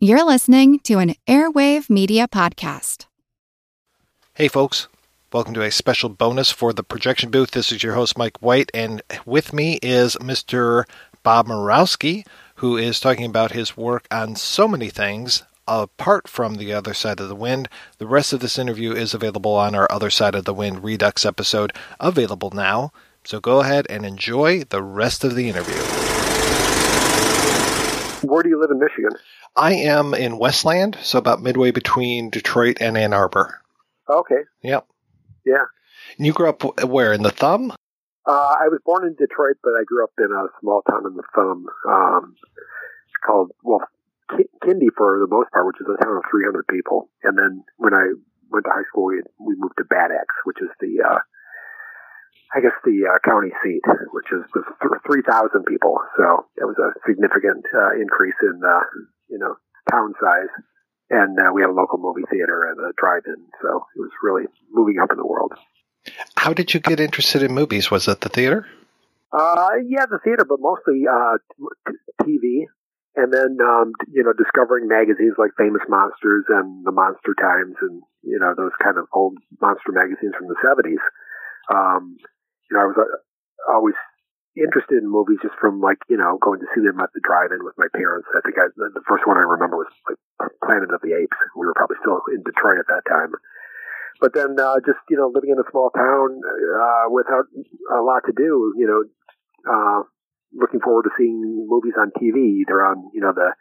You're listening to an Airwave Media Podcast. Hey, folks. Welcome to a special bonus for the projection booth. This is your host, Mike White, and with me is Mr. Bob Murawski, who is talking about his work on so many things apart from The Other Side of the Wind. The rest of this interview is available on our Other Side of the Wind Redux episode, available now. So go ahead and enjoy the rest of the interview. Where do you live in Michigan? I am in Westland, so about midway between Detroit and Ann Arbor. Okay. Yep. Yeah. And you grew up where? In the Thumb? Uh, I was born in Detroit, but I grew up in a small town in the Thumb. Um, it's called, well, Kinde for the most part, which is a town of 300 people. And then when I went to high school, we, we moved to Bad Axe, which is the, uh, I guess the uh, county seat, which is was 3,000 people. So it was a significant uh, increase in, uh, you know, town size. And uh, we had a local movie theater and a drive-in. So it was really moving up in the world. How did you get interested in movies? Was it the theater? Uh, yeah, the theater, but mostly uh, TV. And then, um, you know, discovering magazines like Famous Monsters and The Monster Times and, you know, those kind of old monster magazines from the 70s. Um, you know, I was uh, always interested in movies just from like you know going to see them at the drive-in with my parents. I think I, the first one I remember was like Planet of the Apes. We were probably still in Detroit at that time. But then uh, just you know living in a small town uh, without a lot to do, you know, uh, looking forward to seeing movies on TV, either on you know the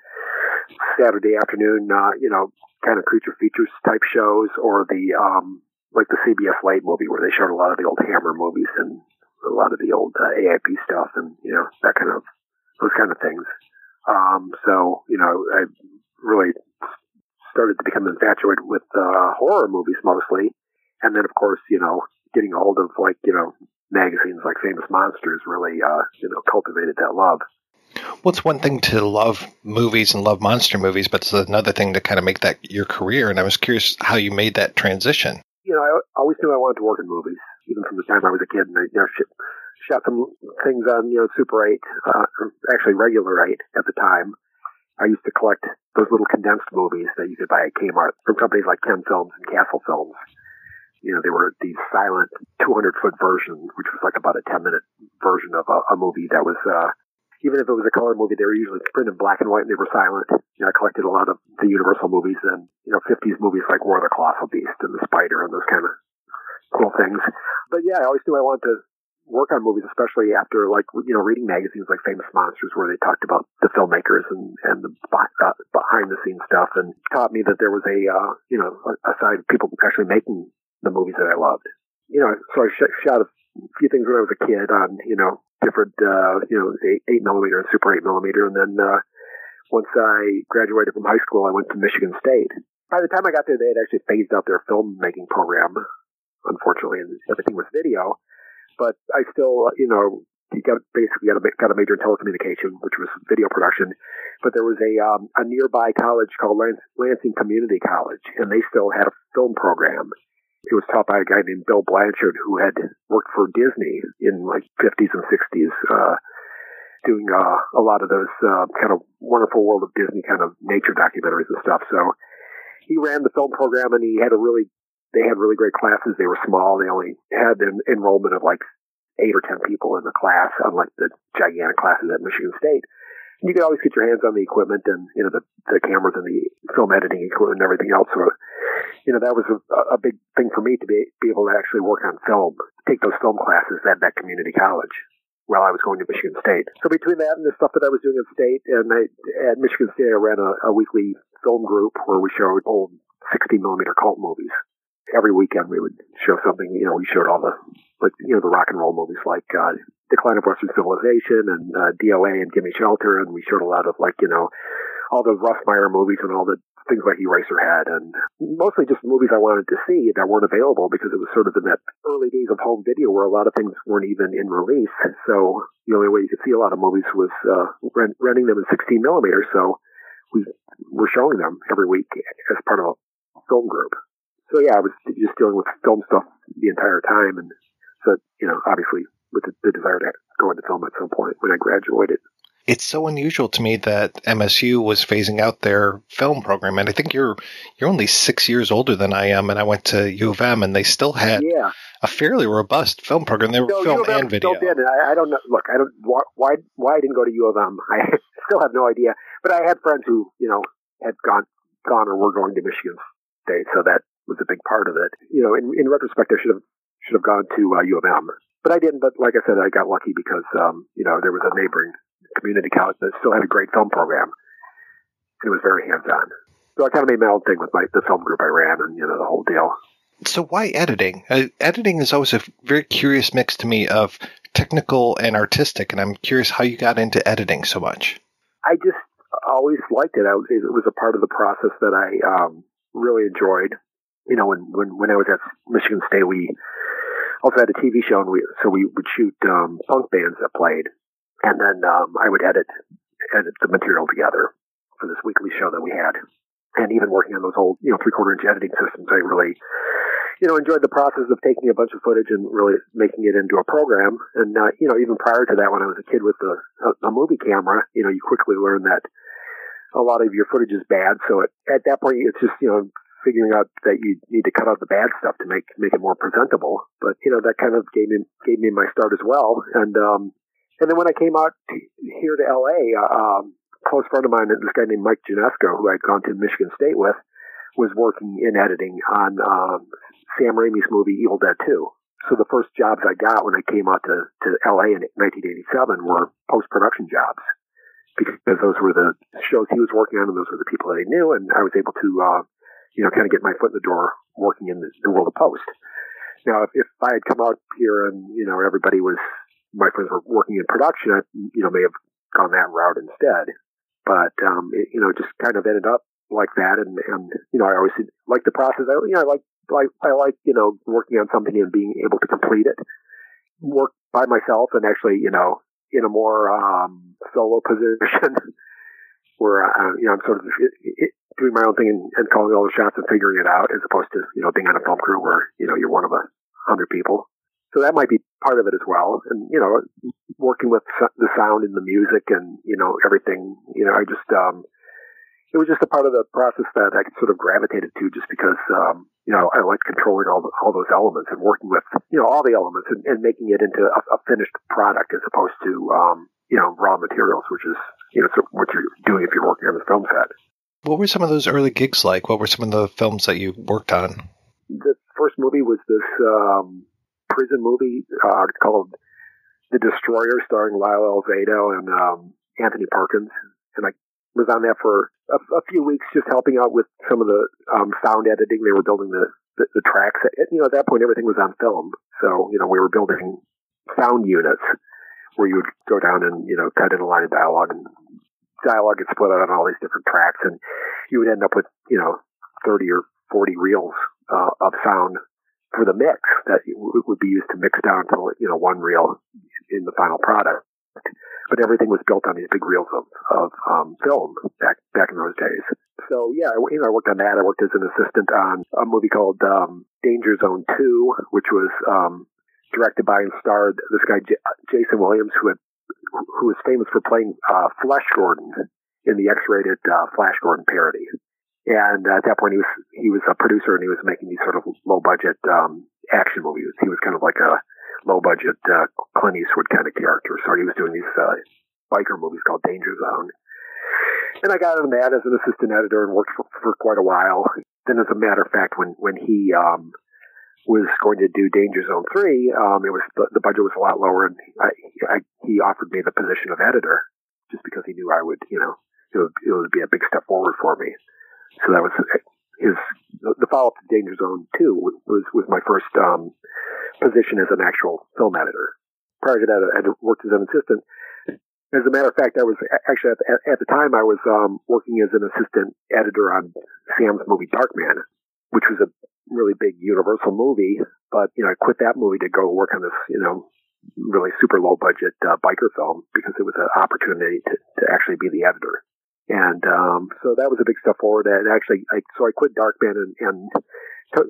Saturday afternoon, uh, you know, kind of creature features type shows, or the um, like the CBS Late movie where they showed a lot of the old Hammer movies and a lot of the old uh, AIP stuff and you know that kind of those kind of things. Um, so you know, I really started to become infatuated with uh, horror movies mostly, and then of course you know getting a hold of like you know magazines like Famous Monsters really uh, you know cultivated that love. Well, it's one thing to love movies and love monster movies, but it's another thing to kind of make that your career. And I was curious how you made that transition. You know, I always knew I wanted to work in movies even from the time I was a kid. And I you know, shot some things on, you know, Super 8, uh, actually regular 8 at the time. I used to collect those little condensed movies that you could buy at Kmart from companies like Ken Films and Castle Films. You know, they were these silent 200 foot versions, which was like about a 10 minute version of a, a movie that was, uh, even if it was a color movie, they were usually printed in black and white and they were silent. You know, I collected a lot of the Universal movies and, you know, 50s movies like War of the Colossal Beast and The Spider and those kind of cool things. But yeah, I always knew I wanted to work on movies, especially after like you know reading magazines like Famous Monsters, where they talked about the filmmakers and and the uh, behind the scenes stuff, and taught me that there was a uh, you know a side of people actually making the movies that I loved. You know, so I sh- shot a few things when I was a kid on you know different uh, you know eight, eight millimeter and super eight millimeter, and then uh, once I graduated from high school, I went to Michigan State. By the time I got there, they had actually phased out their filmmaking program unfortunately, and everything was video. But I still, you know, got basically got a got a major in telecommunication, which was video production. But there was a um, a nearby college called Lansing Community College, and they still had a film program. It was taught by a guy named Bill Blanchard, who had worked for Disney in like 50s and 60s, uh, doing uh, a lot of those uh, kind of wonderful world of Disney kind of nature documentaries and stuff. So he ran the film program, and he had a really they had really great classes. They were small. They only had an enrollment of like eight or ten people in the class, unlike the gigantic classes at Michigan State. You could always get your hands on the equipment and you know the the cameras and the film editing equipment and everything else. So, you know, that was a, a big thing for me to be be able to actually work on film, take those film classes at that community college while I was going to Michigan State. So between that and the stuff that I was doing at State and I, at Michigan State, I ran a, a weekly film group where we showed old 60 millimeter cult movies every weekend we would show something. You know, we showed all the like you know the rock and roll movies like uh, Decline of Western Civilization and uh, DOA and Gimme Shelter, and we showed a lot of like you know all the Russ Meyer movies and all the things like Eraserhead, and mostly just movies I wanted to see that weren't available because it was sort of in that early days of home video where a lot of things weren't even in release. So the only way you could see a lot of movies was uh, rent, renting them in 16 millimeters. So we were showing them every week as part of a film group so yeah, I was just dealing with film stuff the entire time, and so you know, obviously with the, the desire to go into film at some point when I graduated. it's so unusual to me that MSU was phasing out their film program, and I think you're you're only six years older than I am, and I went to U of M, and they still had yeah. a fairly robust film program. They were No, film U of M and video. Did. and I, I don't know. Look, I don't why why why I didn't go to U of M. I still have no idea. But I had friends who you know had gone gone or were going to Michigan State, so that was a big part of it. You know, in, in retrospect, I should have should have gone to uh, U of M, but I didn't. But like I said, I got lucky because um, you know there was a neighboring community college that still had a great film program, and it was very hands on. So I kind of made my own thing with my the film group I ran, and you know the whole deal. So why editing? Uh, editing is always a very curious mix to me of technical and artistic, and I'm curious how you got into editing so much. I just always liked it. I, it was a part of the process that I um, really enjoyed. You know, when, when when I was at Michigan State, we also had a TV show, and we so we would shoot um, punk bands that played, and then um, I would edit edit the material together for this weekly show that we had. And even working on those old, you know, three quarter inch editing systems, I really, you know, enjoyed the process of taking a bunch of footage and really making it into a program. And uh, you know, even prior to that, when I was a kid with a, a, a movie camera, you know, you quickly learn that a lot of your footage is bad. So it, at that point, it's just you know figuring out that you need to cut out the bad stuff to make make it more presentable. But you know that kind of gave me gave me my start as well. And um, and then when I came out here to LA, uh, um, a close friend of mine, this guy named Mike Janesco, who I'd gone to Michigan State with, was working in editing on um, Sam Raimi's movie Evil Dead 2. So the first jobs I got when I came out to, to LA in 1987 were post production jobs because those were the shows he was working on and those were the people that I knew, and I was able to, uh, you know, kind of get my foot in the door working in the, world of post. Now, if, if I had come out here and you know everybody was my friends were working in production, I you know may have gone that route instead. But um, it, you know, just kind of ended up like that, and and you know, I always like the process. I you know, I like like I like you know working on something and being able to complete it. Work by myself and actually you know in a more um, solo position where uh, you know I'm sort of doing my own thing and, and calling all the shots and figuring it out, as opposed to you know being on a film crew where you know you're one of a hundred people. So that might be part of it as well. And you know, working with the sound and the music and you know everything. You know, I just um, it was just a part of the process that I sort of gravitated to, just because um, you know I like controlling all the, all those elements and working with you know all the elements and, and making it into a, a finished product as opposed to um, you know raw materials, which is you know what you're doing if you're working on the film set. What were some of those early gigs like? What were some of the films that you worked on? The first movie was this um, prison movie uh, called The Destroyer, starring Lyle Alzado and um, Anthony Perkins, and I was on that for a, a, few weeks, just helping out with some of the um, sound editing. They were building the, the, the tracks. You know, at that point, everything was on film, so you know we were building sound units where you would go down and you know cut in a line of dialogue and dialogue gets split out on all these different tracks, and you would end up with you know thirty or forty reels uh, of sound for the mix that would be used to mix down to you know one reel in the final product. But everything was built on these big reels of, of um, film back back in those days. So yeah, you know, I worked on that. I worked as an assistant on a movie called um, Danger Zone Two, which was um, directed by and starred this guy J- Jason Williams, who had who was famous for playing uh, Flash Gordon in the X-rated uh, Flash Gordon parody. And at that point, he was he was a producer, and he was making these sort of low budget um, action movies. He was kind of like a low budget uh, Clint Eastwood kind of character. So he was doing these uh, biker movies called Danger Zone. And I got on that as an assistant editor and worked for, for quite a while. Then, as a matter of fact, when when he um, was going to do Danger Zone three, um, it was the, the budget was a lot lower, and I, I, he offered me the position of editor just because he knew I would, you know, it would, it would be a big step forward for me. So that was his the follow up to Danger Zone two was was my first um, position as an actual film editor. Prior to that, I had worked as an assistant. As a matter of fact, I was actually at the, at the time I was um, working as an assistant editor on Sam's movie Darkman, which was a really big Universal movie. But you know, I quit that movie to go work on this, you know, really super low budget uh, biker film because it was an opportunity to, to actually be the editor. And um, so that was a big step forward. And actually, I, so I quit Darkman and, and to,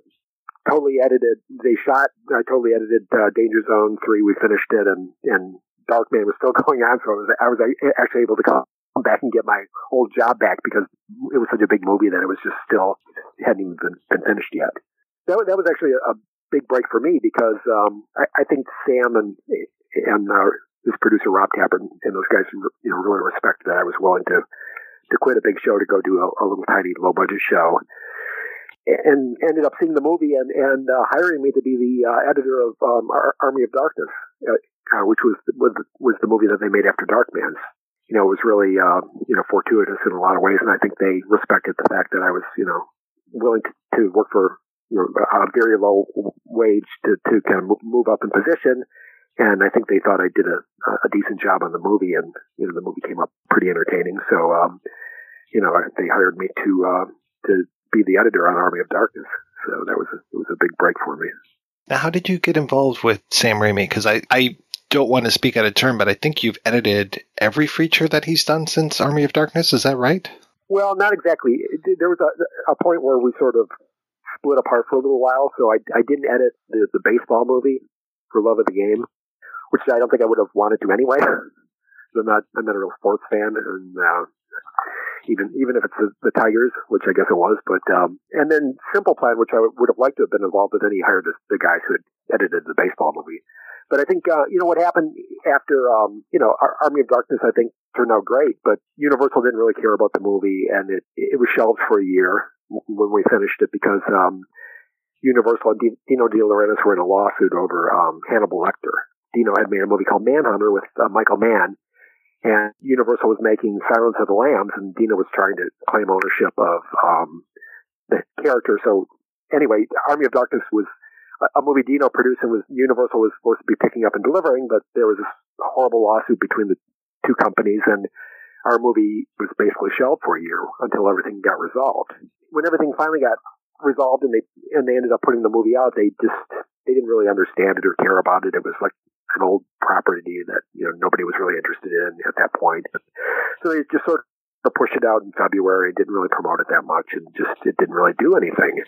totally edited. They shot. I totally edited uh, Danger Zone three. We finished it, and and Darkman was still going on, so I was I was actually able to come back and get my old job back because it was such a big movie that it was just still hadn't even been, been finished yet. That that was actually a, a big break for me because um, I, I think Sam and and uh, his producer Rob Tapert and, and those guys you know really respected that I was willing to to quit a big show to go do a, a little tiny low budget show and ended up seeing the movie and and uh, hiring me to be the uh, editor of um, Army of Darkness, uh, uh, which was was was the movie that they made after Darkman's. You know, it was really uh, you know fortuitous in a lot of ways, and I think they respected the fact that I was you know willing to, to work for you know, a very low wage to to kind of move up in position. And I think they thought I did a, a decent job on the movie, and you know the movie came up pretty entertaining. So, um, you know, they hired me to uh, to be the editor on Army of Darkness. So that was a, it was a big break for me. Now, how did you get involved with Sam Raimi? Because I, I don't want to speak out of turn, but I think you've edited every feature that he's done since Army of Darkness. Is that right? Well, not exactly. There was a, a point where we sort of split apart for a little while, so I, I didn't edit the, the baseball movie for Love of the Game, which I don't think I would have wanted to anyway. I'm not I'm not a real sports fan, and uh, even even if it's the, the Tigers, which I guess it was. But um, and then Simple Plan, which I would have liked to have been involved, but then he hired the, the guys who had edited the baseball movie. But I think uh, you know what happened after um, you know Army of Darkness. I think turned out great, but Universal didn't really care about the movie, and it it was shelved for a year when we finished it because um, Universal and Dino De Laurentiis were in a lawsuit over um, Hannibal Lecter. Dino had made a movie called Manhunter with uh, Michael Mann, and Universal was making Silence of the Lambs, and Dino was trying to claim ownership of um, the character. So anyway, Army of Darkness was a, movie Dino produced and was Universal was supposed to be picking up and delivering, but there was this horrible lawsuit between the two companies, and our movie was basically shelved for a year until everything got resolved. When everything finally got resolved and they and they ended up putting the movie out, they just they didn't really understand it or care about it. It was like an old property that you know nobody was really interested in at that point. So they just sort of pushed it out in February, didn't really promote it that much, and just it didn't really do anything.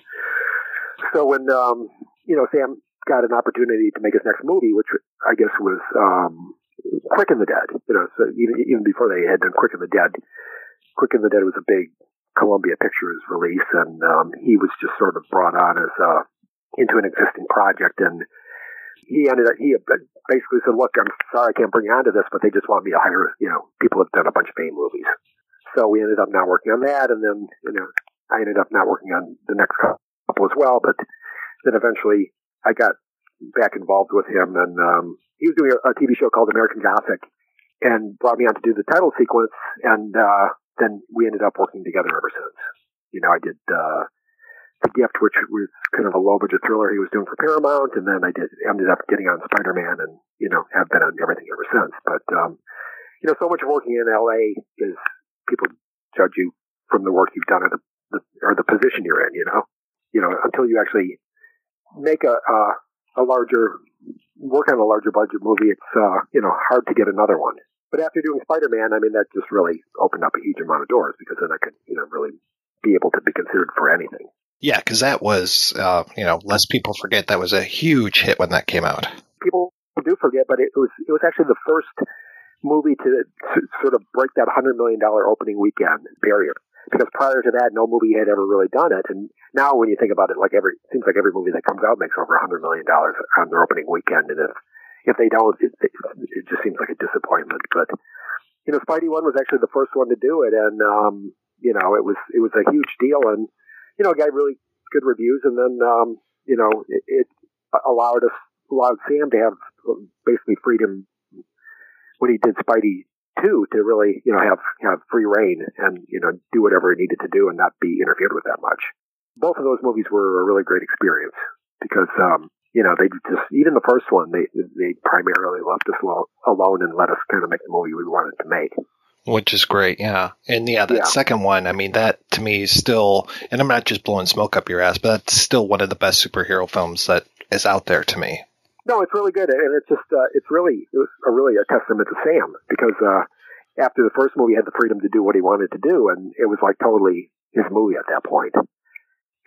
So when um, you know Sam got an opportunity to make his next movie, which I guess was um, Quick and the Dead, you know, so even even before they had done Quick and the Dead, Quick and the Dead was a big Columbia Pictures release, and um, he was just sort of brought on as uh, into an existing project and he ended up, he basically said, look, I'm sorry I can't bring you onto this, but they just want me to hire, you know, people have done a bunch of fame movies. So we ended up not working on that. And then, you know, I ended up not working on the next couple as well. But then eventually I got back involved with him and, um, he was doing a, a TV show called American Gothic and brought me on to do the title sequence. And, uh, then we ended up working together ever since. You know, I did, uh, the Gift, which was kind of a low budget thriller he was doing for Paramount, and then I did ended up getting on Spider Man, and you know have been on everything ever since. But um, you know, so much working in LA is people judge you from the work you've done or the, the or the position you're in. You know, you know until you actually make a uh, a larger work on a larger budget movie, it's uh, you know hard to get another one. But after doing Spider Man, I mean that just really opened up a huge amount of doors because then I could you know really be able to be considered for anything. Yeah, because that was, uh, you know, less people forget that was a huge hit when that came out. People do forget, but it was it was actually the first movie to, to sort of break that hundred million dollar opening weekend barrier. Because prior to that, no movie had ever really done it. And now, when you think about it, like every it seems like every movie that comes out makes over a hundred million dollars on their opening weekend. And if if they don't, it, it, it just seems like a disappointment. But you know, Spidey One was actually the first one to do it, and um, you know, it was it was a huge deal. And you know, got really good reviews, and then um, you know, it, it allowed us allowed Sam to have basically freedom when he did Spidey two to really you know have have free reign and you know do whatever he needed to do and not be interfered with that much. Both of those movies were a really great experience because um, you know they just even the first one they they primarily left us alone and let us kind of make the movie we wanted to make. Which is great, yeah. And yeah, that yeah. second one, I mean, that to me is still, and I'm not just blowing smoke up your ass, but that's still one of the best superhero films that is out there to me. No, it's really good, and it's just, uh, it's really, it was a really a testament to Sam because uh, after the first movie, he had the freedom to do what he wanted to do, and it was like totally his movie at that point.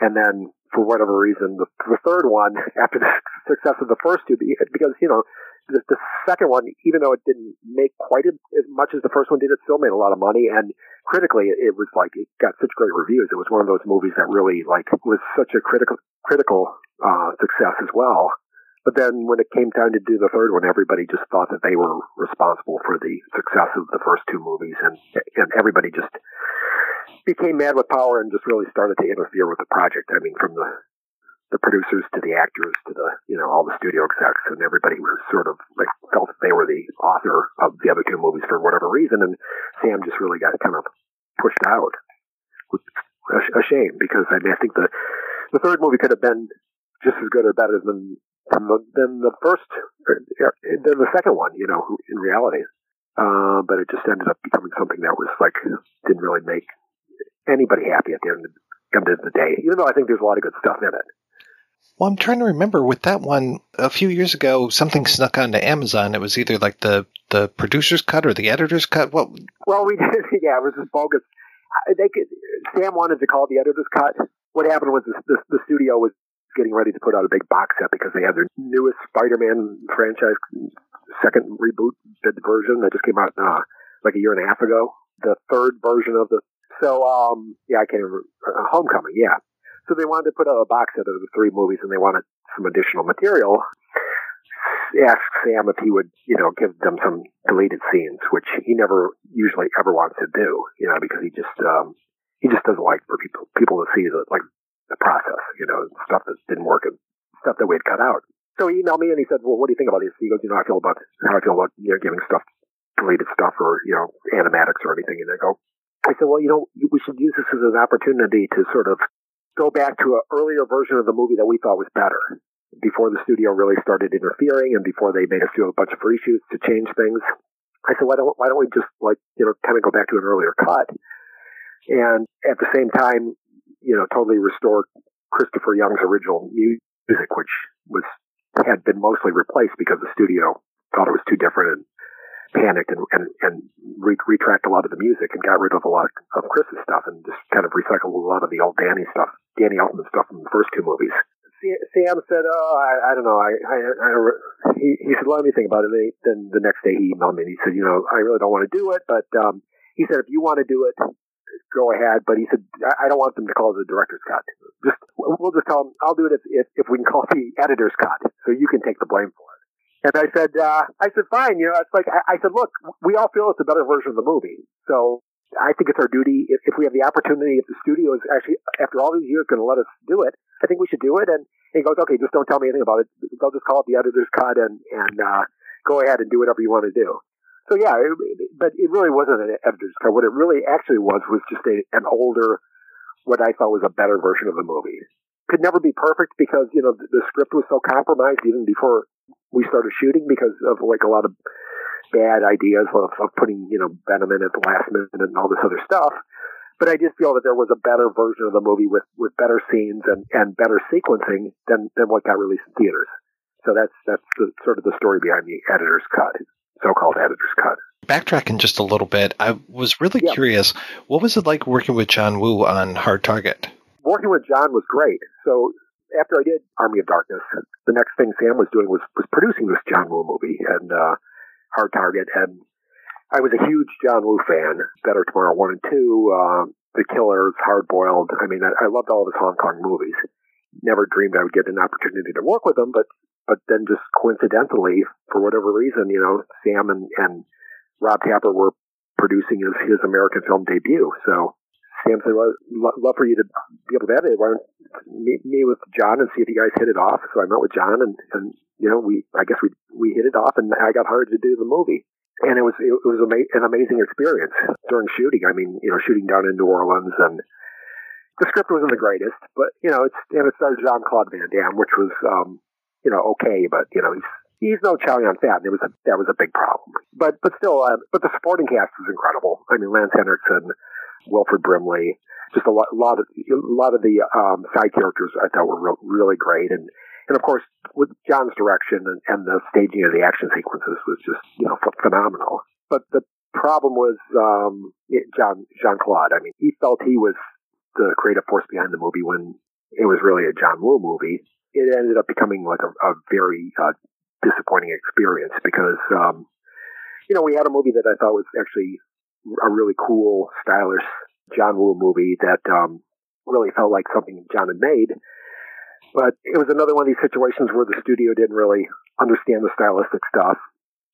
And then, for whatever reason, the, the third one, after the success of the first two, because you know, the, the second one, even though it didn't make quite as much as the first one did, it still made a lot of money. And critically, it, was like it got such great reviews. It was one of those movies that really like was such a critical critical uh, success as well. But then when it came time to do the third one, everybody just thought that they were responsible for the success of the first two movies, and and everybody just became mad with power and just really started to interfere with the project. I mean, from the the producers to the actors to the you know all the studio execs and everybody was sort of like felt that they were the author of the other two movies for whatever reason and Sam just really got kind of pushed out a, a shame because I mean I think the the third movie could have been just as good or better than than the, than the first than the second one you know in reality uh, but it just ended up becoming something that was like didn't really make anybody happy at the end of, end of the day even though I think there's a lot of good stuff in it well, I'm trying to remember with that one a few years ago. Something snuck onto Amazon. It was either like the the producer's cut or the editor's cut. What? Well, we did. Yeah, it was just bogus. They could, Sam wanted to call it the editor's cut. What happened was the, the, the studio was getting ready to put out a big box set because they had their newest Spider-Man franchise second reboot version that just came out uh, like a year and a half ago. The third version of the so um yeah I can't remember uh, Homecoming yeah so they wanted to put out a box set of the three movies and they wanted some additional material. Asked Sam if he would, you know, give them some deleted scenes, which he never usually ever wants to do, you know, because he just, um, he just doesn't like for people, people to see the, like, the process, you know, stuff that didn't work and stuff that we had cut out. So he emailed me and he said, well, what do you think about this? He goes, you know, I feel about, how I feel about, you know, giving stuff, deleted stuff or, you know, animatics or anything. And I go, I said, well, you know, we should use this as an opportunity to sort of go back to an earlier version of the movie that we thought was better before the studio really started interfering and before they made us do a bunch of reshoots to change things. I said, why don't why don't we just like you know kind of go back to an earlier cut, and at the same time, you know, totally restore Christopher Young's original music, which was had been mostly replaced because the studio thought it was too different and panicked and, and, and re- retracked a lot of the music and got rid of a lot of Chris's stuff and just kind of recycled a lot of the old Danny stuff, Danny Elfman stuff from the first two movies. Sam said, "Oh, I, I don't know. I, I, I he, he said, let me think about it." And then the next day he emailed me and he said, "You know, I really don't want to do it, but um, he said if you want to do it, go ahead." But he said, "I, I don't want them to call it the director's cut. Just we'll just tell them I'll do it if if, if we can call it the editor's cut, so you can take the blame for it." And I said, uh, I said, fine. You know, it's like, I, I said, look, we all feel it's a better version of the movie. So I think it's our duty, if, if we have the opportunity, if the studio is actually, after all these years, going to let us do it, I think we should do it. And he goes, okay, just don't tell me anything about it. They'll just call it the editor's cut and, and, uh, go ahead and do whatever you want to do. So yeah, it, but it really wasn't an editor's cut. What it really actually was was just a, an older, what I thought was a better version of the movie. Could never be perfect because, you know, the, the script was so compromised even before we started shooting because of like a lot of bad ideas of, of putting, you know, Venom in at the last minute and all this other stuff. But I did feel that there was a better version of the movie with, with better scenes and, and better sequencing than, than what got released in theaters. So that's, that's the, sort of the story behind the editor's cut, so-called editor's cut. Backtracking just a little bit, I was really curious. What was it like working with John Woo on Hard Target? Working with John was great. So after I did Army of Darkness, the next thing Sam was doing was was producing this John Woo movie and uh, Hard Target, and I was a huge John Woo fan. Better Tomorrow one and two, uh, The Killers, Hard Boiled. I mean, I, I loved all of his Hong Kong movies. Never dreamed I would get an opportunity to work with him, but but then just coincidentally, for whatever reason, you know, Sam and and Rob Tapert were producing his his American film debut. So Sam said, "Well, love for you to be able to edit. Why don't meet me with John and see if you guys hit it off?" So I met with John, and and you know, we I guess we we hit it off, and I got hired to do the movie, and it was it was an amazing experience during shooting. I mean, you know, shooting down in New Orleans, and the script wasn't the greatest, but you know, it's and it stars Jean Claude Van Damme, which was um, you know okay, but you know he's he's no Chow Yun Fat. And it was a, that was a big problem. But but still, uh, but the supporting cast is incredible. I mean, Lance Henriksen, Wilford Brimley, just a lot, a lot of a lot of the um, side characters I thought were re- really great, and and of course with John's direction and, and the staging of the action sequences was just you know ph- phenomenal. But the problem was um, John Jean Claude. I mean, he felt he was the creative force behind the movie when it was really a John Woo movie. It ended up becoming like a, a very uh, disappointing experience because, um, you know, we had a movie that I thought was actually a really cool, stylish John Woo movie that um, really felt like something John had made. But it was another one of these situations where the studio didn't really understand the stylistic stuff.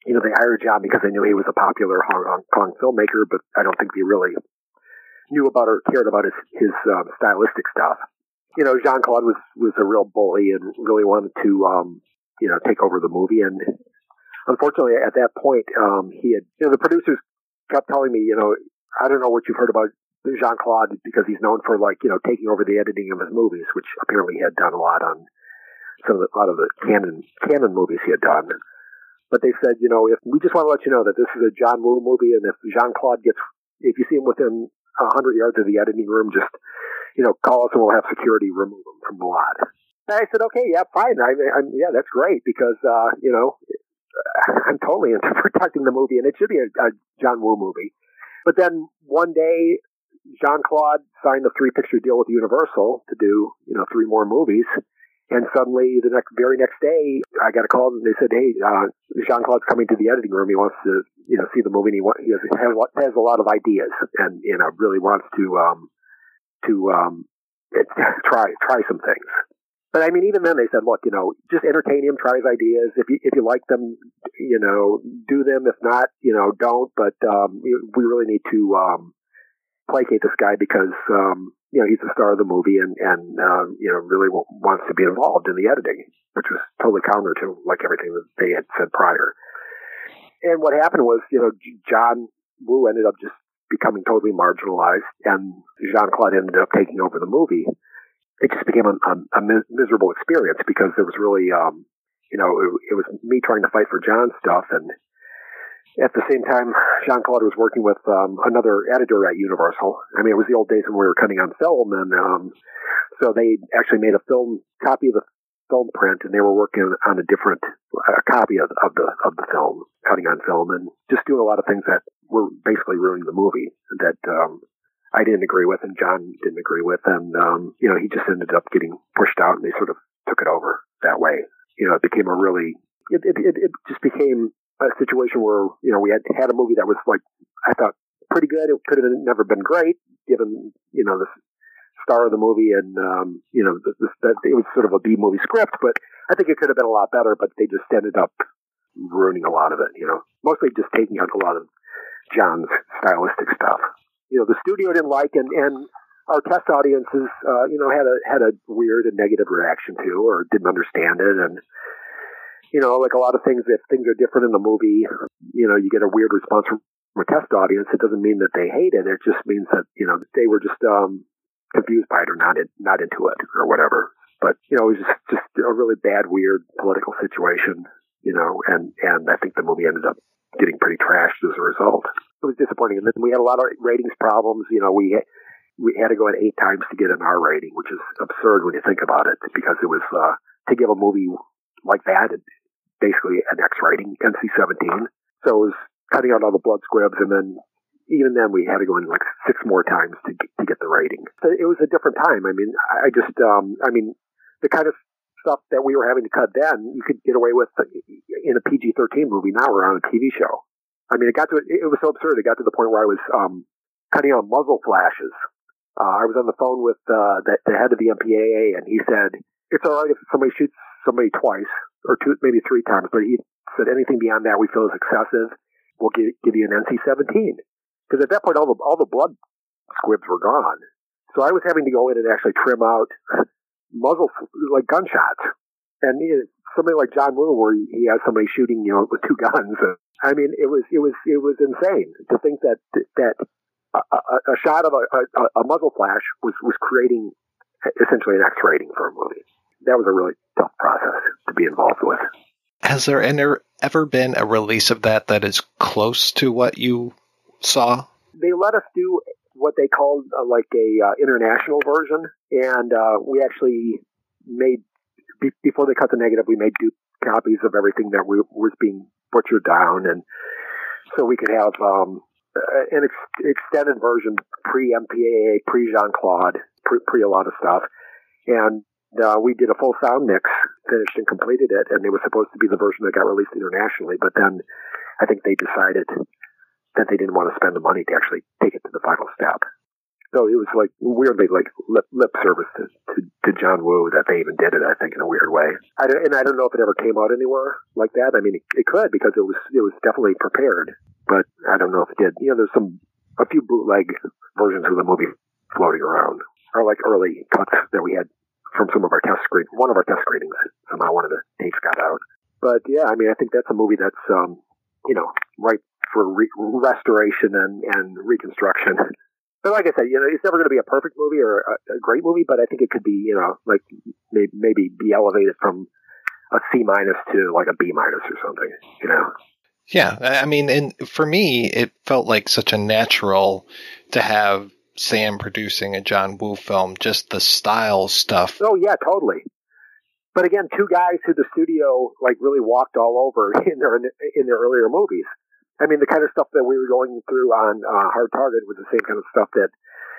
You know, they hired John because they knew he was a popular Hong Kong filmmaker, but I don't think they really knew about or cared about his his um, stylistic stuff. You know, Jean Claude was was a real bully and really wanted to um, you know take over the movie. And unfortunately, at that point, um, he had you know the producers kept telling me, you know, I don't know what you've heard about Jean Claude because he's known for like you know taking over the editing of his movies, which apparently he had done a lot on some of the, a lot of the Cannon Cannon movies he had done. But they said, you know, if we just want to let you know that this is a John Woo movie, and if Jean Claude gets, if you see him within a hundred yards of the editing room, just you know, call us and we'll have security remove him from the lot. And I said, okay, yeah, fine. I, I'm, yeah, that's great because uh, you know, I'm totally into protecting the movie, and it should be a, a John Woo movie. But then one day, Jean Claude signed a three picture deal with Universal to do, you know, three more movies. And suddenly, the next, very next day, I got a call and they said, "Hey, uh, Jean Claude's coming to the editing room. He wants to, you know, see the movie. And he, want, he has, has a lot of ideas, and you know, really wants to, um, to um, try try some things." But I mean, even then, they said, "Look, you know, just entertain him, try his ideas. If you if you like them, you know, do them. If not, you know, don't. But um, we really need to um, placate this guy because um, you know he's the star of the movie and and um, you know really w- wants to be involved in the editing, which was totally counter to like everything that they had said prior. And what happened was, you know, John Woo ended up just becoming totally marginalized, and Jean Claude ended up taking over the movie. It just became a, a, a miserable experience because there was really, um, you know, it, it was me trying to fight for John's stuff and at the same time, Jean Claude was working with um, another editor at Universal. I mean, it was the old days when we were cutting on film, and um, so they actually made a film copy of the film print, and they were working on a different uh, copy of, of the of the film, cutting on film, and just doing a lot of things that were basically ruining the movie that um, I didn't agree with, and John didn't agree with, and um, you know, he just ended up getting pushed out, and they sort of took it over that way. You know, it became a really it, it, it just became a situation where you know we had had a movie that was like I thought pretty good. It could have never been great given you know the star of the movie and um, you know the, the, the, it was sort of a B movie script, but I think it could have been a lot better. But they just ended up ruining a lot of it. You know, mostly just taking out a lot of John's stylistic stuff. You know, the studio didn't like and and our test audiences, uh, you know, had a had a weird and negative reaction to, or didn't understand it, and you know, like a lot of things, if things are different in the movie, you know, you get a weird response from a test audience. It doesn't mean that they hate it. It just means that, you know, they were just, um, confused by it or not, in, not into it or whatever. But, you know, it was just, just a really bad, weird political situation, you know, and, and I think the movie ended up getting pretty trashed as a result. It was disappointing. And then we had a lot of ratings problems. You know, we, we had to go in eight times to get an R rating, which is absurd when you think about it because it was, uh, to give a movie like that, basically an X rating, NC-17. So it was cutting out all the blood squibs, and then even then we had to go in like six more times to get, to get the rating. So it was a different time. I mean, I just, um, I mean, the kind of stuff that we were having to cut then, you could get away with in a PG-13 movie now we're on a TV show. I mean, it got to, it was so absurd. It got to the point where I was, um, cutting out muzzle flashes. Uh, I was on the phone with, uh, the, the head of the MPAA and he said, it's all right if somebody shoots somebody twice or two, maybe three times, but he said anything beyond that we feel is excessive. We'll give, give you an NC-17 because at that point all the all the blood squibs were gone. So I was having to go in and actually trim out muzzle like gunshots, and somebody like John Woo, where he has somebody shooting you know with two guns. I mean, it was it was it was insane to think that that a, a, a shot of a, a, a muzzle flash was was creating essentially an X rating for a movie that was a really tough process to be involved with. Has there ever been a release of that that is close to what you saw? They let us do what they called uh, like a uh, international version, and uh, we actually made be- before they cut the negative, we made dupe copies of everything that we, was being butchered down, and so we could have um, an ex- extended version pre MPAA, pre Jean Claude, pre a lot of stuff, and uh, we did a full sound mix finished and completed it, and it was supposed to be the version that got released internationally. But then I think they decided that they didn't want to spend the money to actually take it to the final step. So it was like weirdly like lip, lip service to, to, to John Woo that they even did it. I think in a weird way. I don't, and I don't know if it ever came out anywhere like that. I mean, it, it could because it was it was definitely prepared, but I don't know if it did. You know, there's some a few bootleg versions of the movie floating around, or like early cuts that we had from some of our test screen. One of our test screenings somehow one of the tapes got out. But yeah, I mean, I think that's a movie that's um, you know right for re- restoration and and reconstruction. But like I said, you know, it's never going to be a perfect movie or a, a, great movie, but I think it could be, you know, like maybe, maybe be elevated from a C minus to like a B minus or something, you know. Yeah, I mean, and for me, it felt like such a natural to have Sam producing a John Woo film, just the style stuff. Oh yeah, totally. But again, two guys who the studio like really walked all over in their in their earlier movies. I mean, the kind of stuff that we were going through on uh, Hard Target was the same kind of stuff that,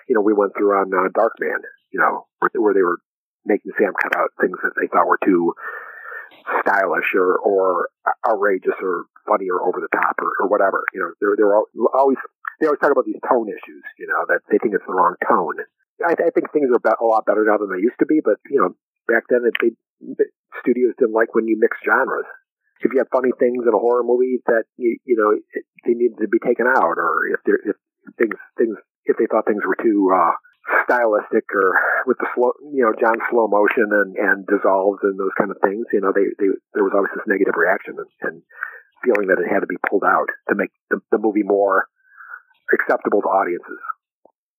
you know, we went through on uh, Darkman, you know, where, where they were making Sam cut out things that they thought were too stylish or, or outrageous or funny or over the top or, or whatever. You know, they're, they're always, they always talk about these tone issues, you know, that they think it's the wrong tone. I, I think things are a lot better now than they used to be, but, you know, back then it, they, studios didn't like when you mix genres if you had funny things in a horror movie that you you know they needed to be taken out, or if if things things if they thought things were too uh, stylistic or with the slow you know John slow motion and and dissolves and those kind of things, you know they, they there was always this negative reaction and, and feeling that it had to be pulled out to make the, the movie more acceptable to audiences.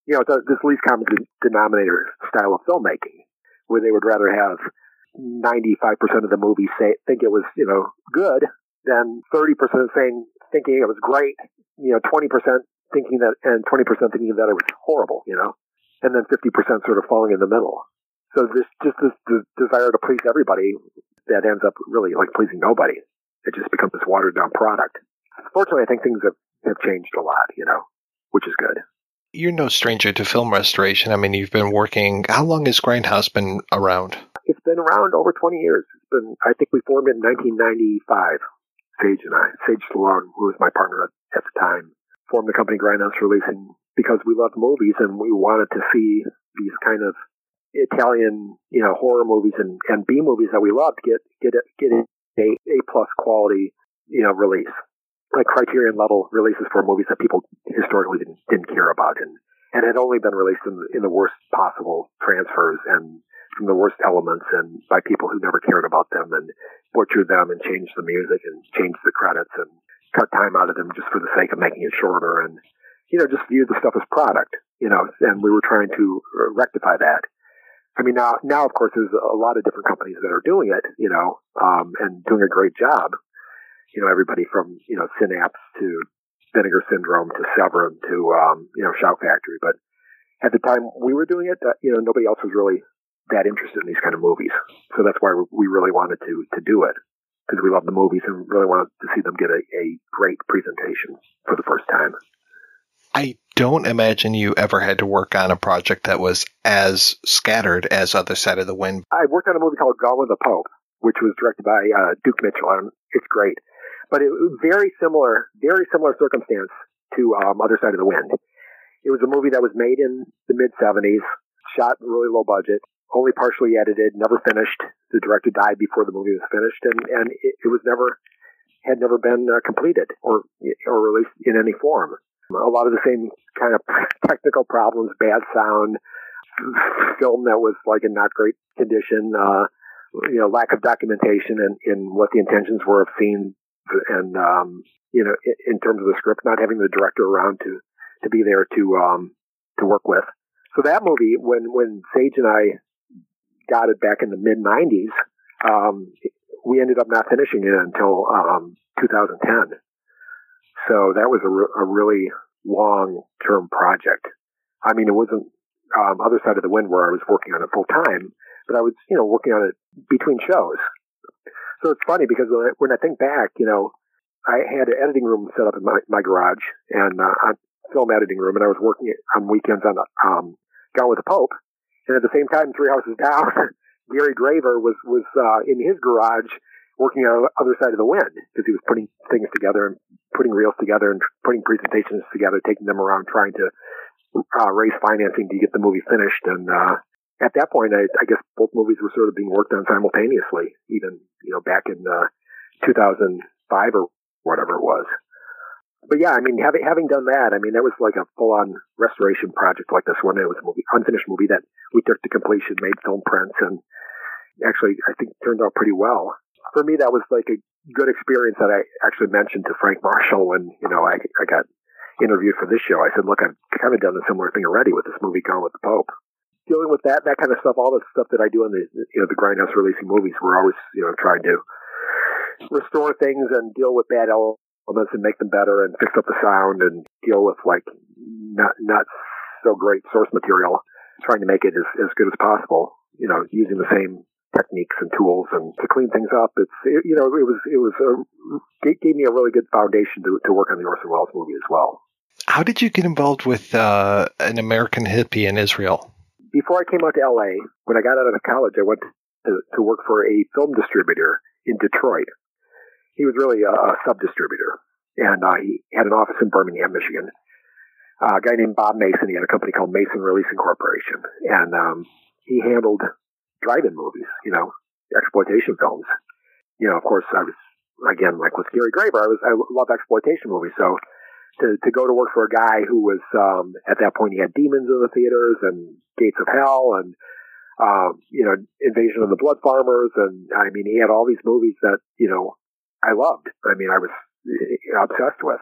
You know, this least common denominator style of filmmaking, where they would rather have 95% of the movie say, think it was, you know, good, then 30% saying, thinking it was great, you know, 20% thinking that, and 20% thinking that it was horrible, you know, and then 50% sort of falling in the middle. So this, just this, desire to please everybody that ends up really like pleasing nobody. It just becomes this watered down product. Fortunately, I think things have, have changed a lot, you know, which is good. You're no stranger to film restoration. I mean, you've been working. How long has Grindhouse been around? It's been around over 20 years. It's been, I think we formed it in 1995. Sage and I, Sage Stallone, who was my partner at, the time, formed the company Grindhouse Releasing because we loved movies and we wanted to see these kind of Italian, you know, horror movies and, and B movies that we loved get get get a A plus quality, you know, release like criterion level releases for movies that people historically didn't, didn't care about and, and had only been released in the, in the worst possible transfers and from the worst elements and by people who never cared about them and butchered them and changed the music and changed the credits and cut time out of them just for the sake of making it shorter and, you know, just viewed the stuff as product, you know, and we were trying to rectify that. I mean, now, now, of course, there's a lot of different companies that are doing it, you know, um, and doing a great job you know, everybody from, you know, Synapse to Vinegar Syndrome to Severin to, um, you know, Shout Factory. But at the time we were doing it, uh, you know, nobody else was really that interested in these kind of movies. So that's why we really wanted to, to do it because we love the movies and really wanted to see them get a, a great presentation for the first time. I don't imagine you ever had to work on a project that was as scattered as Other Side of the Wind. I worked on a movie called Gone with the Pope, which was directed by uh, Duke Mitchell, and it's great but it was very similar, very similar circumstance to um, Other Side of the Wind. It was a movie that was made in the mid 70s, shot really low budget, only partially edited, never finished. The director died before the movie was finished, and and it, it was never had never been uh, completed or or released in any form. A lot of the same kind of technical problems, bad sound, film that was like in not great condition, uh, you know, lack of documentation and in, what the intentions were of scenes and um, you know, in, in, terms of the script, not having the director around to to be there to um, to work with. So that movie, when when Sage and I got it back in the mid '90s, um, we ended up not finishing it until um, 2010. So that was a, re- a really long term project. I mean, it wasn't um, other side of the wind where I was working on it full time, but I was, you know, working on it between shows. So it's funny because when I, when I think back, you know, I had an editing room set up in my, my garage and uh, a film editing room, and I was working on weekends on um, Gone with the Pope. And at the same time, Three Houses Down, Gary Graver was was uh, in his garage working on the other side of the wind because he was putting things together and putting reels together and putting presentations together, taking them around, trying to uh, raise financing to get the movie finished. And uh, at that point, I, I guess both movies were sort of being worked on simultaneously, even you know back in uh, 2005 or whatever it was but yeah, I mean, having having done that, I mean, that was like a full on restoration project like this one. It was a movie, unfinished movie that we took to completion, made film prints, and actually, I think turned out pretty well. For me, that was like a good experience that I actually mentioned to Frank Marshall when you know I I got interviewed for this show. I said, look, I've kind of done a similar thing already with this movie, Gone with the Pope. Dealing with that, that kind of stuff, all the stuff that I do in the you know the grindhouse releasing movies, we're always you know trying to restore things and deal with bad elements elements and make them better and fix up the sound and deal with like not not so great source material, trying to make it as, as good as possible. You know, using the same techniques and tools and to clean things up. It's it, you know it was it was a, it gave me a really good foundation to to work on the Orson Welles movie as well. How did you get involved with uh, an American hippie in Israel? Before I came out to LA, when I got out of college, I went to, to work for a film distributor in Detroit he was really a, sub distributor, and uh, he had an office in Birmingham, Michigan. Uh, a guy named Bob Mason. He had a company called Mason Releasing Corporation, and um, he handled drive-in movies, you know, exploitation films. You know, of course, I was again like with Gary Graver. I was I love exploitation movies, so to to go to work for a guy who was um, at that point he had Demons in the theaters and Gates of Hell and uh, you know Invasion of the Blood Farmers and I mean he had all these movies that you know I loved. I mean, I was obsessed with.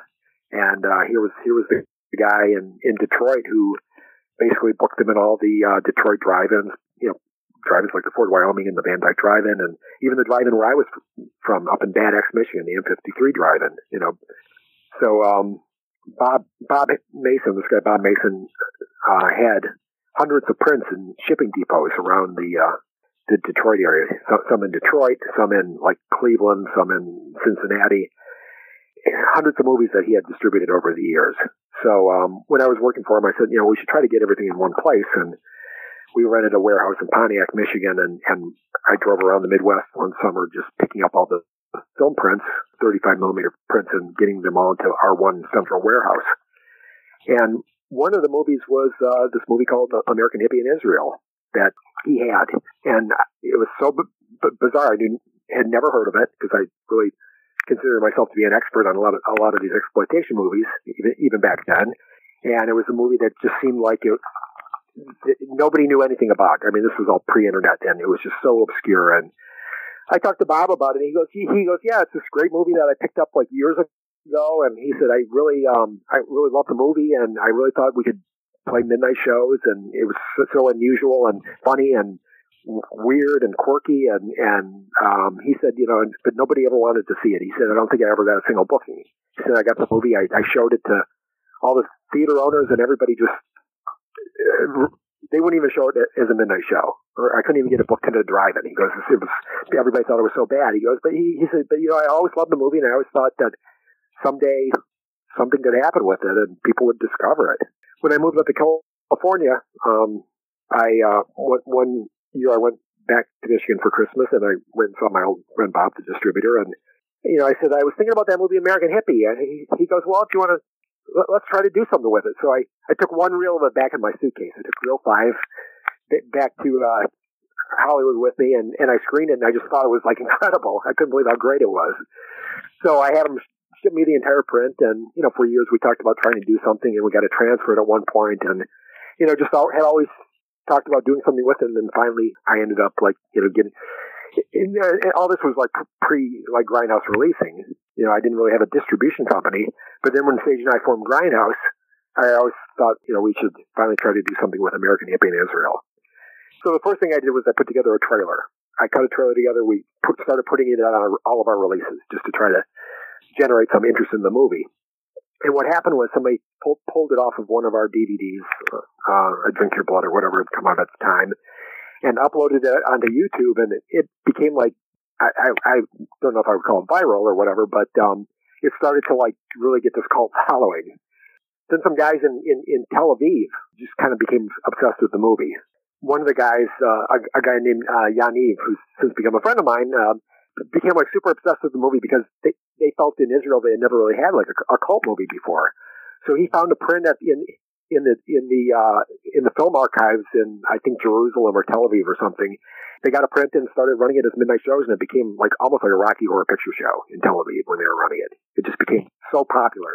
And uh, here was here was the, the guy in in Detroit who basically booked him in all the uh, Detroit drive-ins. You know, drive-ins like the Ford Wyoming and the Van Dyke Drive-in, and even the drive-in where I was from, up in Bad Axe, Michigan, the M53 Drive-in. You know, so um, Bob Bob Mason, this guy Bob Mason, uh, had hundreds of prints in shipping depots around the uh, the Detroit area. Some in Detroit, some in like Cleveland, some in Cincinnati. Hundreds of movies that he had distributed over the years. So um, when I was working for him, I said, you know, we should try to get everything in one place. And we rented a warehouse in Pontiac, Michigan, and, and I drove around the Midwest one summer just picking up all the film prints, 35 millimeter prints, and getting them all into our one central warehouse. And one of the movies was uh, this movie called American Hippie in Israel that he had, and it was so b- b- bizarre. I didn't, had never heard of it because I really consider myself to be an expert on a lot of a lot of these exploitation movies, even even back then. And it was a movie that just seemed like it, nobody knew anything about. I mean, this was all pre-internet, and it was just so obscure. And I talked to Bob about it. And he goes, he, he goes, yeah, it's this great movie that I picked up like years ago. And he said, I really, um, I really loved the movie, and I really thought we could play midnight shows, and it was so unusual and funny and weird and quirky. And and um, he said, you know, but nobody ever wanted to see it. He said, I don't think I ever got a single booking. He said, I got the movie, I, I showed it to all the theater owners, and everybody just. Uh, they wouldn't even show it as a midnight show, or I couldn't even get a book to the drive-in. He goes, it was everybody thought it was so bad. He goes, but he, he said, but you know, I always loved the movie, and I always thought that someday something could happen with it, and people would discover it when I moved up to California, um, I uh, one, one year I went back to Michigan for Christmas, and I went and saw my old friend Bob, the distributor, and you know I said I was thinking about that movie American Hippie, and he, he goes, "Well, if you want to, let's try to do something with it." So I I took one reel of it back in my suitcase. I took reel five back to uh, Hollywood with me, and and I screened it, and I just thought it was like incredible. I couldn't believe how great it was. So I had him shipped me the entire print. And, you know, for years we talked about trying to do something and we got to transfer it at one point and, you know, just had always talked about doing something with it. And then finally I ended up like, you know, getting, and, and all this was like pre, like Grindhouse releasing. You know, I didn't really have a distribution company. But then when Sage and I formed Grindhouse, I always thought, you know, we should finally try to do something with American Hippie in Israel. So the first thing I did was I put together a trailer. I cut a trailer together. We put, started putting it out on all of our releases just to try to generate some interest in the movie. And what happened was somebody pull, pulled it off of one of our DVDs, uh, Drink Your Blood or whatever had come out at the time, and uploaded it onto YouTube, and it, it became like I, I, I don't know if I would call it viral or whatever, but um, it started to like really get this cult following. Then some guys in, in, in Tel Aviv just kind of became obsessed with the movie. one of the guys, uh, a, a guy named uh, Yaniv, who's since become a friend of mine, uh, became like super obsessed with the movie because they they felt in Israel they had never really had like a, a cult movie before. So he found a print at in in the in the uh, in the film archives in I think Jerusalem or Tel Aviv or something. They got a print and started running it as midnight shows, and it became like almost like a Rocky Horror Picture Show in Tel Aviv when they were running it. It just became so popular.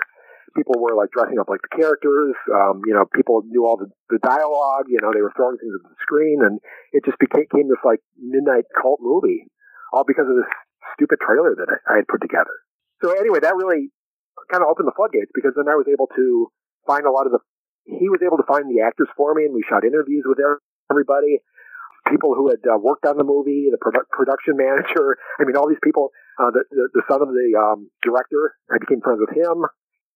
People were like dressing up like the characters. Um, you know, people knew all the, the dialogue. You know, they were throwing things at the screen, and it just became, became this like midnight cult movie, all because of this stupid trailer that I, I had put together. So anyway, that really kind of opened the floodgates because then I was able to find a lot of the he was able to find the actors for me, and we shot interviews with everybody. People who had uh, worked on the movie, the produ- production manager. I mean, all these people. Uh, the, the, the son of the um, director. I became friends with him,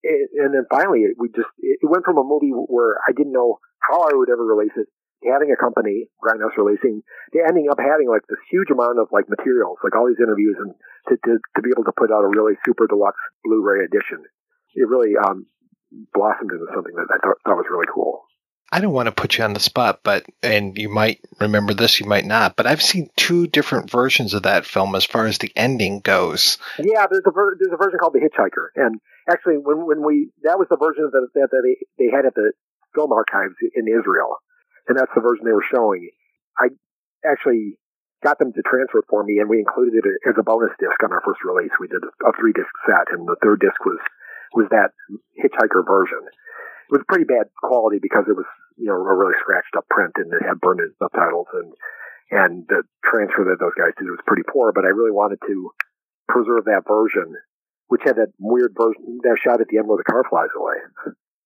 it, and then finally, we just it went from a movie where I didn't know how I would ever release it having a company, Grindhouse Releasing, to ending up having like this huge amount of like materials, like all these interviews, and to to, to be able to put out a really super deluxe Blu-ray edition. It really um, blossomed into something that I thought, thought was really cool. I don't want to put you on the spot, but and you might remember this, you might not, but I've seen two different versions of that film as far as the ending goes. Yeah, there's a ver- there's a version called The Hitchhiker, and actually, when when we that was the version that that, that they they had at the film archives in Israel, and that's the version they were showing. I actually got them to transfer it for me, and we included it as a bonus disc on our first release. We did a three disc set, and the third disc was was that hitchhiker version. It was pretty bad quality because it was, you know, a really scratched up print and it had burned in subtitles and, and the transfer that those guys did was pretty poor, but I really wanted to preserve that version, which had that weird version, that shot at the end where the car flies away.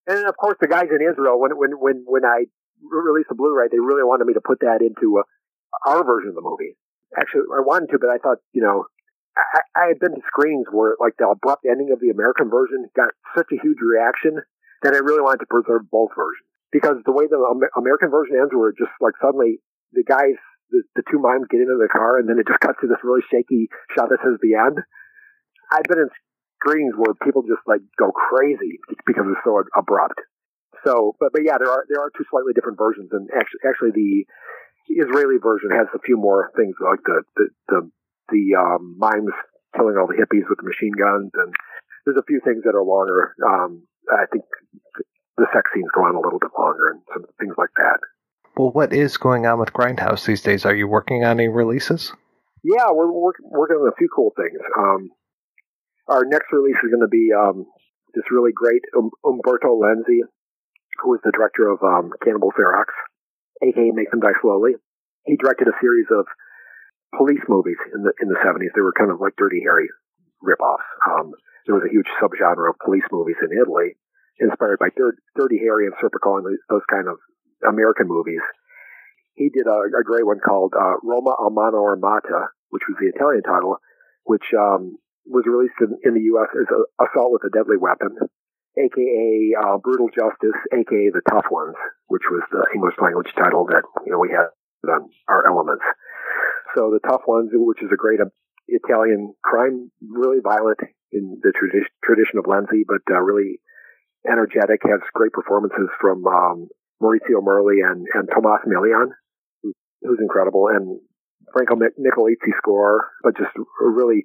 And of course, the guys in Israel, when, when, when, when I released the Blu-ray, they really wanted me to put that into a, our version of the movie. Actually, I wanted to, but I thought, you know, I, I had been to screenings where like the abrupt ending of the American version got such a huge reaction that I really wanted to preserve both versions because the way the American version ends, where just like suddenly the guys, the, the two mimes get into the car, and then it just cuts to this really shaky shot that says the end. I've been in screenings where people just like go crazy because it's so abrupt. So, but but yeah, there are there are two slightly different versions, and actually actually the Israeli version has a few more things like the the, the the um, mimes killing all the hippies with the machine guns, and there's a few things that are longer. Um, I think the sex scenes go on a little bit longer, and some things like that. Well, what is going on with Grindhouse these days? Are you working on any releases? Yeah, we're, we're working on a few cool things. Um, our next release is going to be um, this really great um, Umberto Lenzi, who is the director of um, Cannibal Ferox, aka Make Them Die Slowly. He directed a series of police movies in the in the seventies. They were kind of like Dirty Harry ripoffs. Um, there was a huge subgenre of police movies in Italy, inspired by Dir- Dirty Harry and Serpico and those kind of American movies. He did a, a great one called uh, Roma a mano armata, which was the Italian title, which um, was released in, in the U.S. as a, Assault with a Deadly Weapon, aka uh, Brutal Justice, aka The Tough Ones, which was the English language title that you know we had on our elements. So the tough ones, which is a great Italian crime, really violent in the tradi- tradition of Lenzi, but uh, really energetic. Has great performances from um, Maurizio Merli and and Tomas Milian, who, who's incredible, and Franco Micalizzi score, but just really,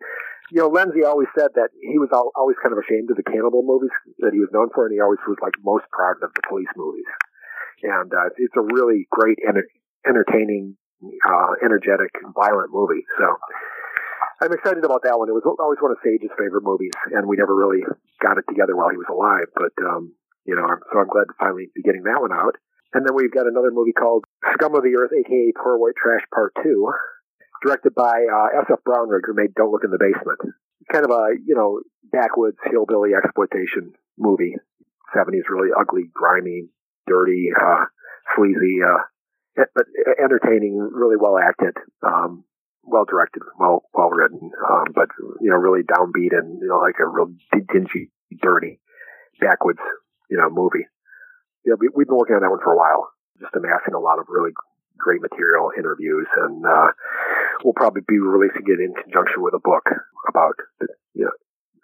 you know, Lenzi always said that he was always kind of ashamed of the cannibal movies that he was known for, and he always was like most proud of the police movies. And uh, it's a really great and entertaining uh, energetic, violent movie. So I'm excited about that one. It was always one of Sage's favorite movies, and we never really got it together while he was alive. But um, you know, so I'm glad to finally be getting that one out. And then we've got another movie called Scum of the Earth, aka Poor White Trash Part Two, directed by uh, S.F. Brownrigg, who made Don't Look in the Basement. Kind of a you know backwoods hillbilly exploitation movie. 70s, really ugly, grimy, dirty, uh, sleazy. Uh, but entertaining, really well acted, um, well directed, well well written, um, but you know really downbeat and you know like a real dingy, dirty, backwoods you know movie. You know, we, we've been working on that one for a while, just amassing a lot of really great material, interviews, and uh, we'll probably be releasing it in conjunction with a book about the, you know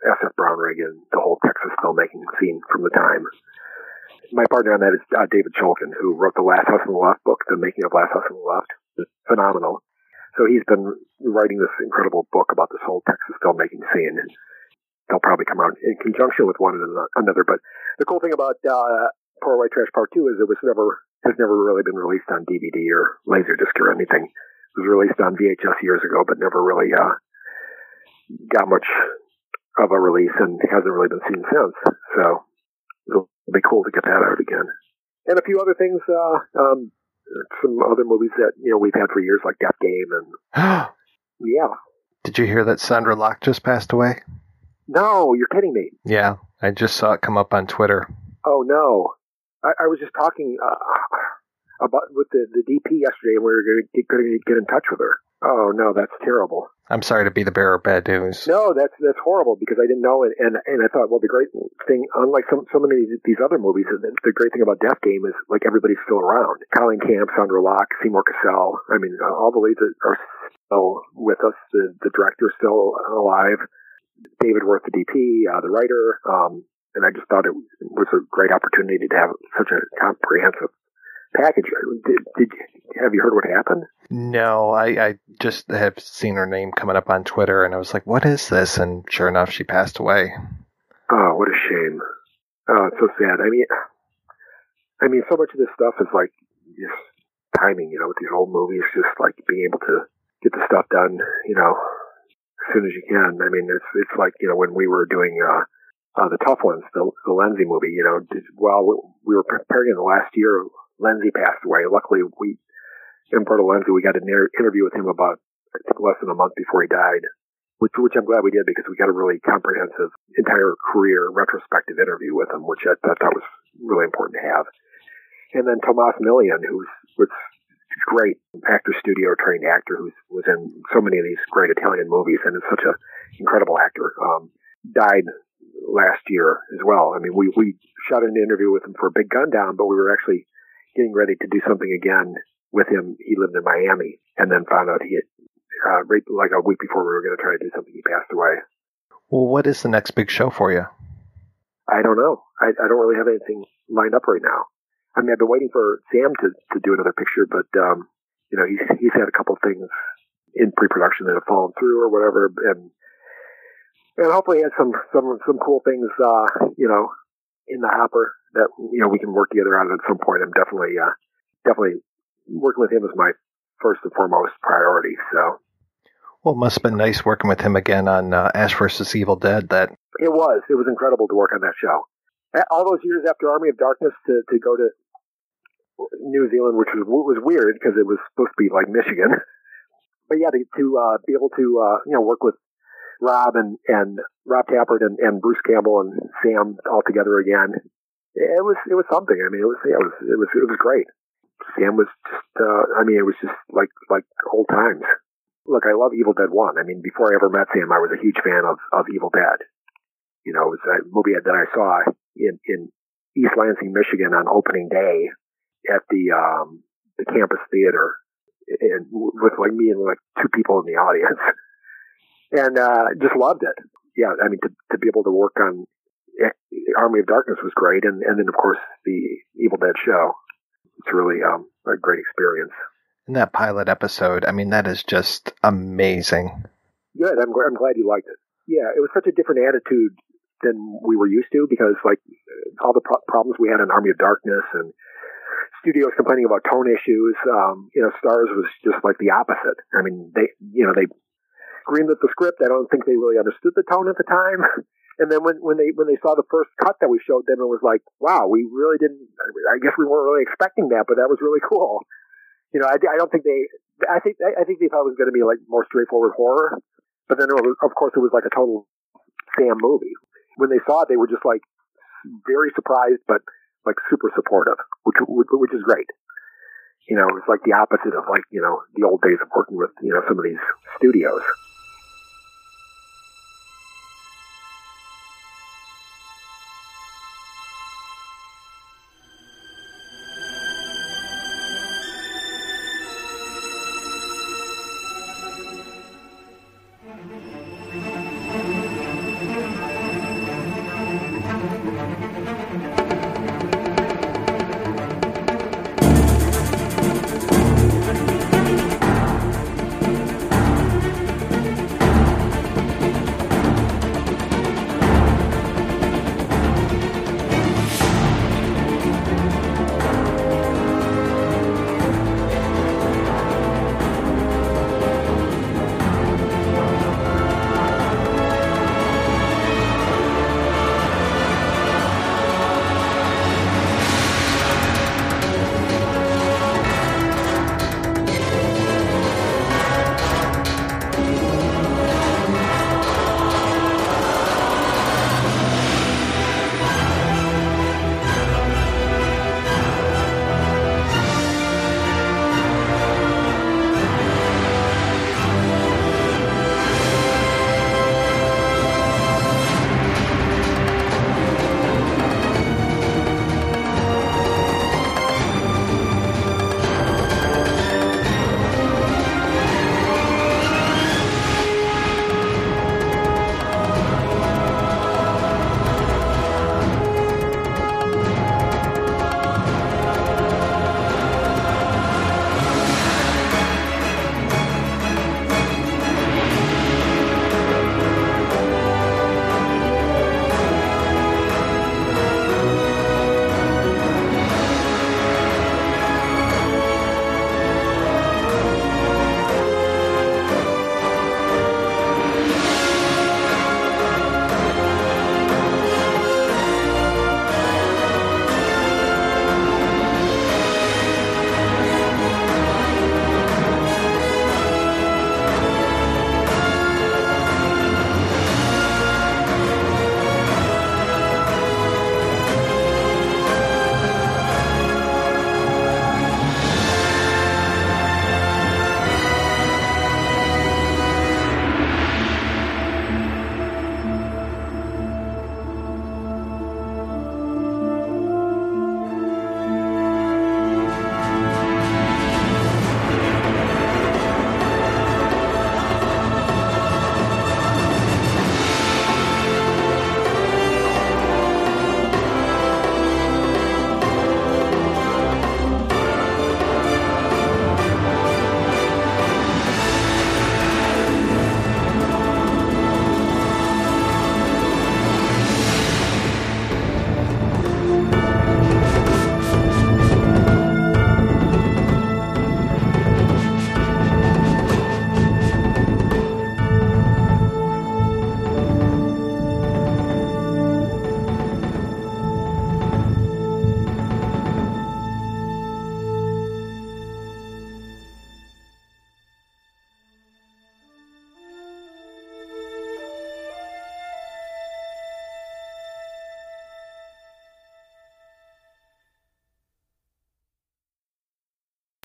S.F. Brownrigg and the whole Texas filmmaking scene from the time. my partner on that is uh, David Szulkin, who wrote the Last House on the Left book, The Making of Last House on the Left. It's phenomenal. So he's been writing this incredible book about this whole Texas filmmaking scene. They'll probably come out in conjunction with one another. But the cool thing about uh, Poor White Trash Part Two is it was never has never really been released on DVD or Laserdisc or anything. It was released on VHS years ago, but never really uh, got much of a release and hasn't really been seen since. So it'll be cool to get that out again. And a few other things, uh, um, some other movies that, you know, we've had for years, like Death Game and, yeah. Did you hear that Sondra Locke just passed away? No, you're kidding me. Yeah, I just saw it come up on Twitter. Oh no. I, I was just talking, uh, about with the, the DP yesterday and we were going to get in touch with her. Oh no, that's terrible. I'm sorry to be the bearer of bad news. No, that's that's horrible because I didn't know it, and and I thought, well, the great thing, unlike some so many of these other movies, the great thing about Death Game is like everybody's still around. Colleen Camp, Sondra Locke, Seymour Cassel. I mean, all the leads are still with us. The the director's still alive. David Worth, the DP, uh, the writer. Um, and I just thought it was a great opportunity to have such a comprehensive package. Did, did have you heard what happened? No, I, I just have seen her name coming up on Twitter, and I was like, "What is this?" And sure enough, she passed away. Oh, what a shame! Oh, it's so sad. I mean, I mean, so much of this stuff is like just timing. You know, with these old movies, just like being able to get the stuff done. You know, as soon as you can. I mean, it's it's like you know when we were doing. uh uh, the tough ones, the, the Lenzi movie, you know, did, while we were preparing in the last year Lenzi passed away. Luckily, we, Umberto Lenzi, we got an interview with him about, I think, less than a month before he died, which, which I'm glad we did because we got a really comprehensive entire career retrospective interview with him, which I, thought was really important to have. And then Tomas Milian, who's, was great actor studio trained actor who was in so many of these great Italian movies and is such an incredible actor, um, died last year as well. I mean, we, we shot an interview with him for a Big Gun Down, but we were actually getting ready to do something again with him. He lived in Miami and then found out he had, uh, right like a week before we were going to try to do something, he passed away. Well, what is the next big show for you? I don't know. I, I don't really have anything lined up right now. I mean, I've been waiting for Sam to, to do another picture, but, um, you know, he's, he's had a couple of things in pre-production that have fallen through or whatever. And, and hopefully he has some, some, some cool things, uh, you know, in the hopper that you know we can work together on at some point. I'm definitely uh, definitely working with him is my first and foremost priority. So. Well, it must have been nice working with him again on uh, Ash vs. Evil Dead. That it was. It was incredible to work on that show. All those years after Army of Darkness to, to go to New Zealand, which was was weird because it was supposed to be like Michigan. But yeah, to, to uh, be able to uh, you know work with Rob and and Rob Tapert and, and Bruce Campbell and Sam all together again it was it was something. I mean, it was it was it was it was great. Sam was just uh, I mean, it was just like like old times. Look, I love Evil Dead One. I mean, before I ever met Sam, I was a huge fan of of Evil Dead. You know, it was a movie that I saw in in East Lansing, Michigan, on opening day at the um the campus theater, and with like me and like two people in the audience, and uh just loved it. Yeah, I mean, to to be able to work on Army of Darkness was great, and and then of course the Evil Dead show. It's really um, a great experience. And that pilot episode, I mean, that is just amazing. Good. I'm I'm glad you liked it. Yeah, it was such a different attitude than we were used to because like all the pro- problems we had in Army of Darkness and studios complaining about tone issues. Um, you know, Starz was just like the opposite. I mean, they, you know, they greenlit the script. I don't think they really understood the tone at the time. And then when, when they when they saw the first cut that we showed them, it was like, wow, we really didn't. I guess we weren't really expecting that, but that was really cool. You know, I, I don't think they. I think I think they thought it was going to be like more straightforward horror, but then was, of course it was like a total Sam movie. When they saw it, they were just like very surprised, but like super supportive, which which is great. You know, it's like the opposite of like you know the old days of working with you know some of these studios.